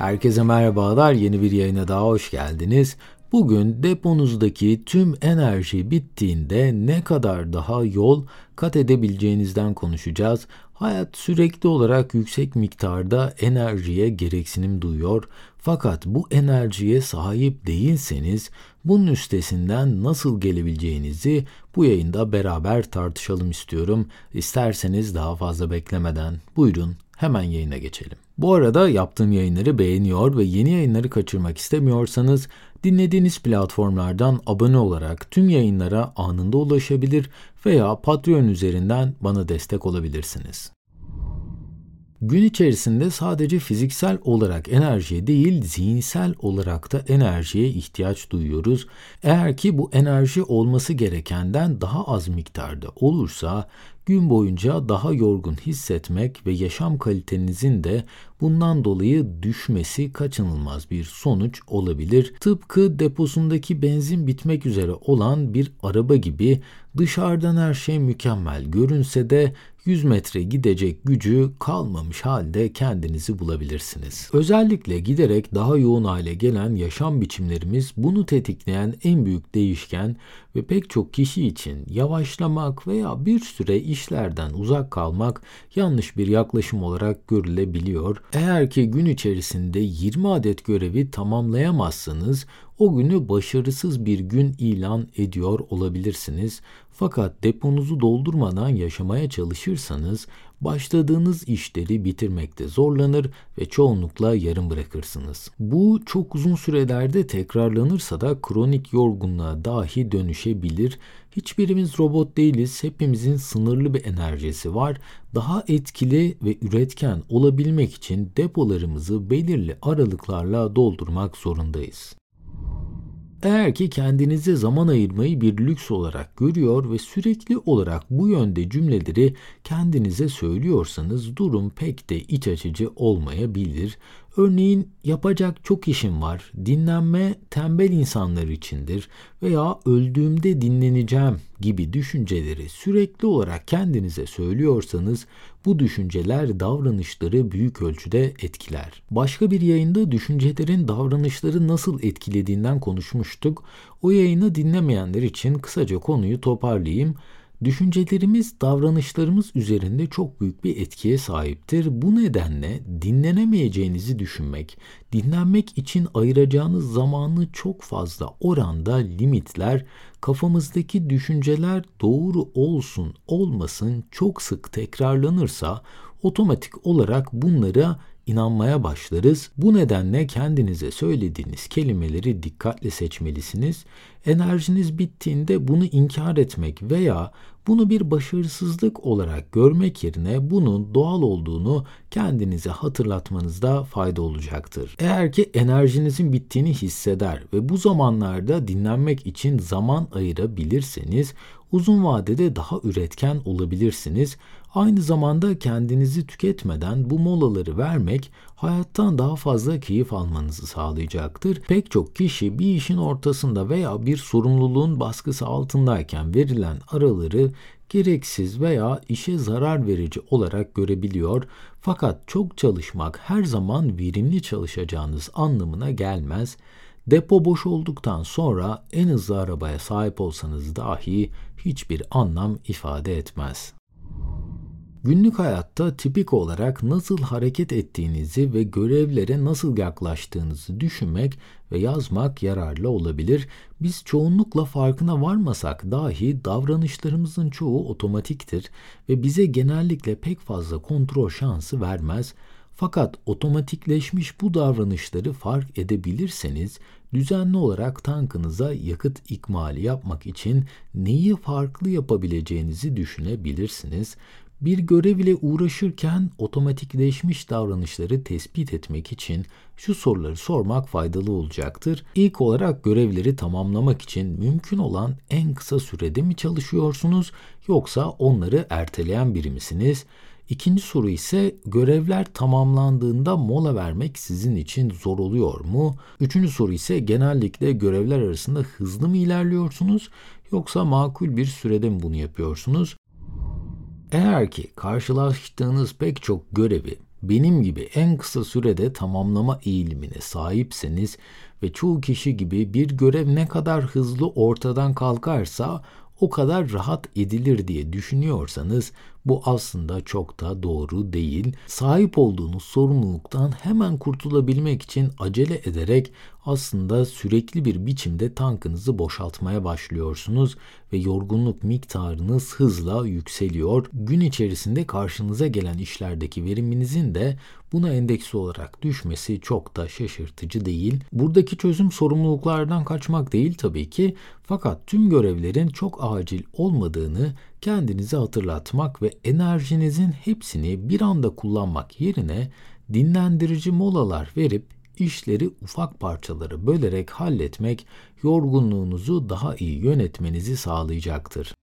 Herkese merhabalar, yeni bir yayına daha hoş geldiniz. Bugün deponuzdaki tüm enerji bittiğinde ne kadar daha yol kat edebileceğinizden konuşacağız. Hayat sürekli olarak yüksek miktarda enerjiye gereksinim duyuyor. Fakat bu enerjiye sahip değilseniz bunun üstesinden nasıl gelebileceğinizi bu yayında beraber tartışalım istiyorum. İsterseniz daha fazla beklemeden buyurun hemen yayına geçelim. Bu arada yaptığım yayınları beğeniyor ve yeni yayınları kaçırmak istemiyorsanız dinlediğiniz platformlardan abone olarak tüm yayınlara anında ulaşabilir veya Patreon üzerinden bana destek olabilirsiniz. Gün içerisinde sadece fiziksel olarak enerjiye değil, zihinsel olarak da enerjiye ihtiyaç duyuyoruz. Eğer ki bu enerji olması gerekenden daha az miktarda olursa gün boyunca daha yorgun hissetmek ve yaşam kalitenizin de bundan dolayı düşmesi kaçınılmaz bir sonuç olabilir. Tıpkı deposundaki benzin bitmek üzere olan bir araba gibi dışarıdan her şey mükemmel görünse de 100 metre gidecek gücü kalmamış halde kendinizi bulabilirsiniz. Özellikle giderek daha yoğun hale gelen yaşam biçimlerimiz bunu tetikleyen en büyük değişken ve pek çok kişi için yavaşlamak veya bir süre işlerden uzak kalmak yanlış bir yaklaşım olarak görülebiliyor. Eğer ki gün içerisinde 20 adet görevi tamamlayamazsanız o günü başarısız bir gün ilan ediyor olabilirsiniz. Fakat deponuzu doldurmadan yaşamaya çalışırsanız başladığınız işleri bitirmekte zorlanır ve çoğunlukla yarım bırakırsınız. Bu çok uzun sürelerde tekrarlanırsa da kronik yorgunluğa dahi dönüşebilir. Hiçbirimiz robot değiliz. Hepimizin sınırlı bir enerjisi var. Daha etkili ve üretken olabilmek için depolarımızı belirli aralıklarla doldurmak zorundayız. Eğer ki kendinize zaman ayırmayı bir lüks olarak görüyor ve sürekli olarak bu yönde cümleleri kendinize söylüyorsanız durum pek de iç açıcı olmayabilir. Örneğin yapacak çok işim var, dinlenme tembel insanlar içindir veya öldüğümde dinleneceğim gibi düşünceleri sürekli olarak kendinize söylüyorsanız bu düşünceler davranışları büyük ölçüde etkiler. Başka bir yayında düşüncelerin davranışları nasıl etkilediğinden konuşmuştuk. O yayını dinlemeyenler için kısaca konuyu toparlayayım. Düşüncelerimiz davranışlarımız üzerinde çok büyük bir etkiye sahiptir. Bu nedenle dinlenemeyeceğinizi düşünmek, dinlenmek için ayıracağınız zamanı çok fazla oranda limitler, kafamızdaki düşünceler doğru olsun olmasın çok sık tekrarlanırsa otomatik olarak bunlara inanmaya başlarız. Bu nedenle kendinize söylediğiniz kelimeleri dikkatle seçmelisiniz. Enerjiniz bittiğinde bunu inkar etmek veya bunu bir başarısızlık olarak görmek yerine bunun doğal olduğunu kendinize hatırlatmanızda fayda olacaktır. Eğer ki enerjinizin bittiğini hisseder ve bu zamanlarda dinlenmek için zaman ayırabilirseniz uzun vadede daha üretken olabilirsiniz. Aynı zamanda kendinizi tüketmeden bu molaları vermek hayattan daha fazla keyif almanızı sağlayacaktır. Pek çok kişi bir işin ortasında veya bir sorumluluğun baskısı altındayken verilen araları gereksiz veya işe zarar verici olarak görebiliyor. Fakat çok çalışmak her zaman verimli çalışacağınız anlamına gelmez. Depo boş olduktan sonra en hızlı arabaya sahip olsanız dahi hiçbir anlam ifade etmez. Günlük hayatta tipik olarak nasıl hareket ettiğinizi ve görevlere nasıl yaklaştığınızı düşünmek ve yazmak yararlı olabilir. Biz çoğunlukla farkına varmasak dahi davranışlarımızın çoğu otomatiktir ve bize genellikle pek fazla kontrol şansı vermez. Fakat otomatikleşmiş bu davranışları fark edebilirseniz düzenli olarak tankınıza yakıt ikmali yapmak için neyi farklı yapabileceğinizi düşünebilirsiniz. Bir görev ile uğraşırken otomatikleşmiş davranışları tespit etmek için şu soruları sormak faydalı olacaktır. İlk olarak görevleri tamamlamak için mümkün olan en kısa sürede mi çalışıyorsunuz yoksa onları erteleyen biri misiniz? İkinci soru ise görevler tamamlandığında mola vermek sizin için zor oluyor mu? Üçüncü soru ise genellikle görevler arasında hızlı mı ilerliyorsunuz yoksa makul bir sürede mi bunu yapıyorsunuz? Eğer ki karşılaştığınız pek çok görevi benim gibi en kısa sürede tamamlama eğilimine sahipseniz ve çoğu kişi gibi bir görev ne kadar hızlı ortadan kalkarsa o kadar rahat edilir diye düşünüyorsanız bu aslında çok da doğru değil. Sahip olduğunuz sorumluluktan hemen kurtulabilmek için acele ederek aslında sürekli bir biçimde tankınızı boşaltmaya başlıyorsunuz ve yorgunluk miktarınız hızla yükseliyor. Gün içerisinde karşınıza gelen işlerdeki veriminizin de buna endeksli olarak düşmesi çok da şaşırtıcı değil. Buradaki çözüm sorumluluklardan kaçmak değil tabii ki fakat tüm görevlerin çok acil olmadığını kendinize hatırlatmak ve enerjinizin hepsini bir anda kullanmak yerine dinlendirici molalar verip işleri ufak parçalara bölerek halletmek yorgunluğunuzu daha iyi yönetmenizi sağlayacaktır.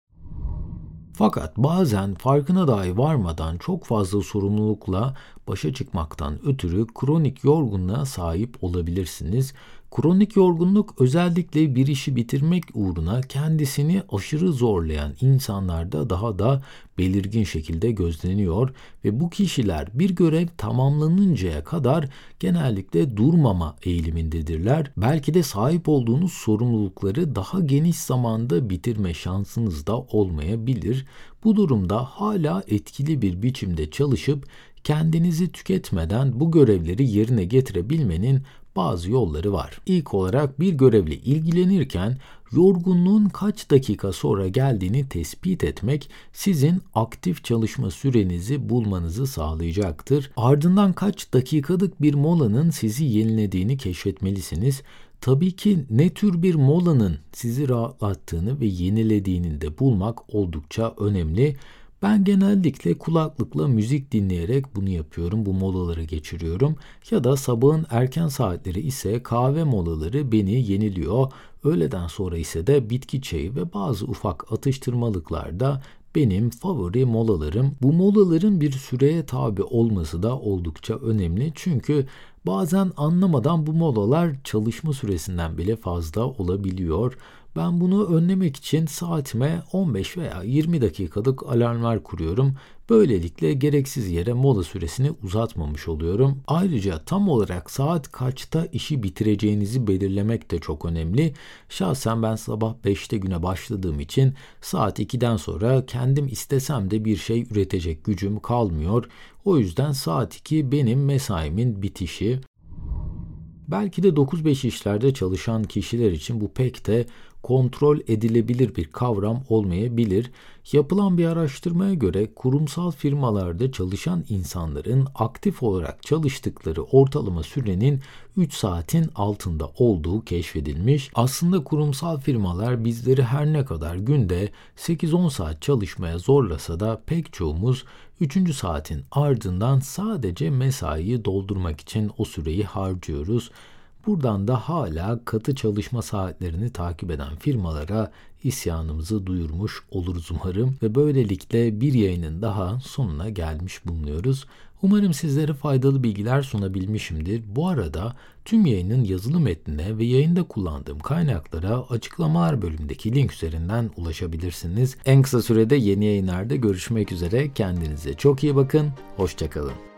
Fakat bazen farkına dahi varmadan çok fazla sorumlulukla başa çıkmaktan ötürü kronik yorgunluğa sahip olabilirsiniz. Kronik yorgunluk özellikle bir işi bitirmek uğruna kendisini aşırı zorlayan insanlarda daha da belirgin şekilde gözleniyor ve bu kişiler bir görev tamamlanıncaya kadar genellikle durmama eğilimindedirler. Belki de sahip olduğunuz sorumlulukları daha geniş zamanda bitirme şansınız da olmayabilir. Bu durumda hala etkili bir biçimde çalışıp kendinizi tüketmeden bu görevleri yerine getirebilmenin bazı yolları var. İlk olarak bir görevle ilgilenirken yorgunluğun kaç dakika sonra geldiğini tespit etmek sizin aktif çalışma sürenizi bulmanızı sağlayacaktır. Ardından kaç dakikalık bir molanın sizi yenilediğini keşfetmelisiniz. Tabii ki ne tür bir molanın sizi rahatlattığını ve yenilediğini de bulmak oldukça önemli. Ben genellikle kulaklıkla müzik dinleyerek bunu yapıyorum. Bu molaları geçiriyorum. Ya da sabahın erken saatleri ise kahve molaları beni yeniliyor. Öğleden sonra ise de bitki çayı ve bazı ufak atıştırmalıklar da benim favori molalarım. Bu molaların bir süreye tabi olması da oldukça önemli. Çünkü bazen anlamadan bu molalar çalışma süresinden bile fazla olabiliyor. Ben bunu önlemek için saatime 15 veya 20 dakikalık alarmlar kuruyorum. Böylelikle gereksiz yere mola süresini uzatmamış oluyorum. Ayrıca tam olarak saat kaçta işi bitireceğinizi belirlemek de çok önemli. Şahsen ben sabah 5'te güne başladığım için saat 2'den sonra kendim istesem de bir şey üretecek gücüm kalmıyor. O yüzden saat 2 benim mesaimin bitişi. Belki de 9-5 işlerde çalışan kişiler için bu pek de kontrol edilebilir bir kavram olmayabilir. Yapılan bir araştırmaya göre kurumsal firmalarda çalışan insanların aktif olarak çalıştıkları ortalama sürenin 3 saatin altında olduğu keşfedilmiş. Aslında kurumsal firmalar bizleri her ne kadar günde 8-10 saat çalışmaya zorlasa da pek çoğumuz 3. saatin ardından sadece mesaiyi doldurmak için o süreyi harcıyoruz. Buradan da hala katı çalışma saatlerini takip eden firmalara isyanımızı duyurmuş oluruz umarım ve böylelikle bir yayının daha sonuna gelmiş bulunuyoruz. Umarım sizlere faydalı bilgiler sunabilmişimdir. Bu arada tüm yayının yazılı metnine ve yayında kullandığım kaynaklara açıklamalar bölümündeki link üzerinden ulaşabilirsiniz. En kısa sürede yeni yayınlarda görüşmek üzere. Kendinize çok iyi bakın. Hoşçakalın.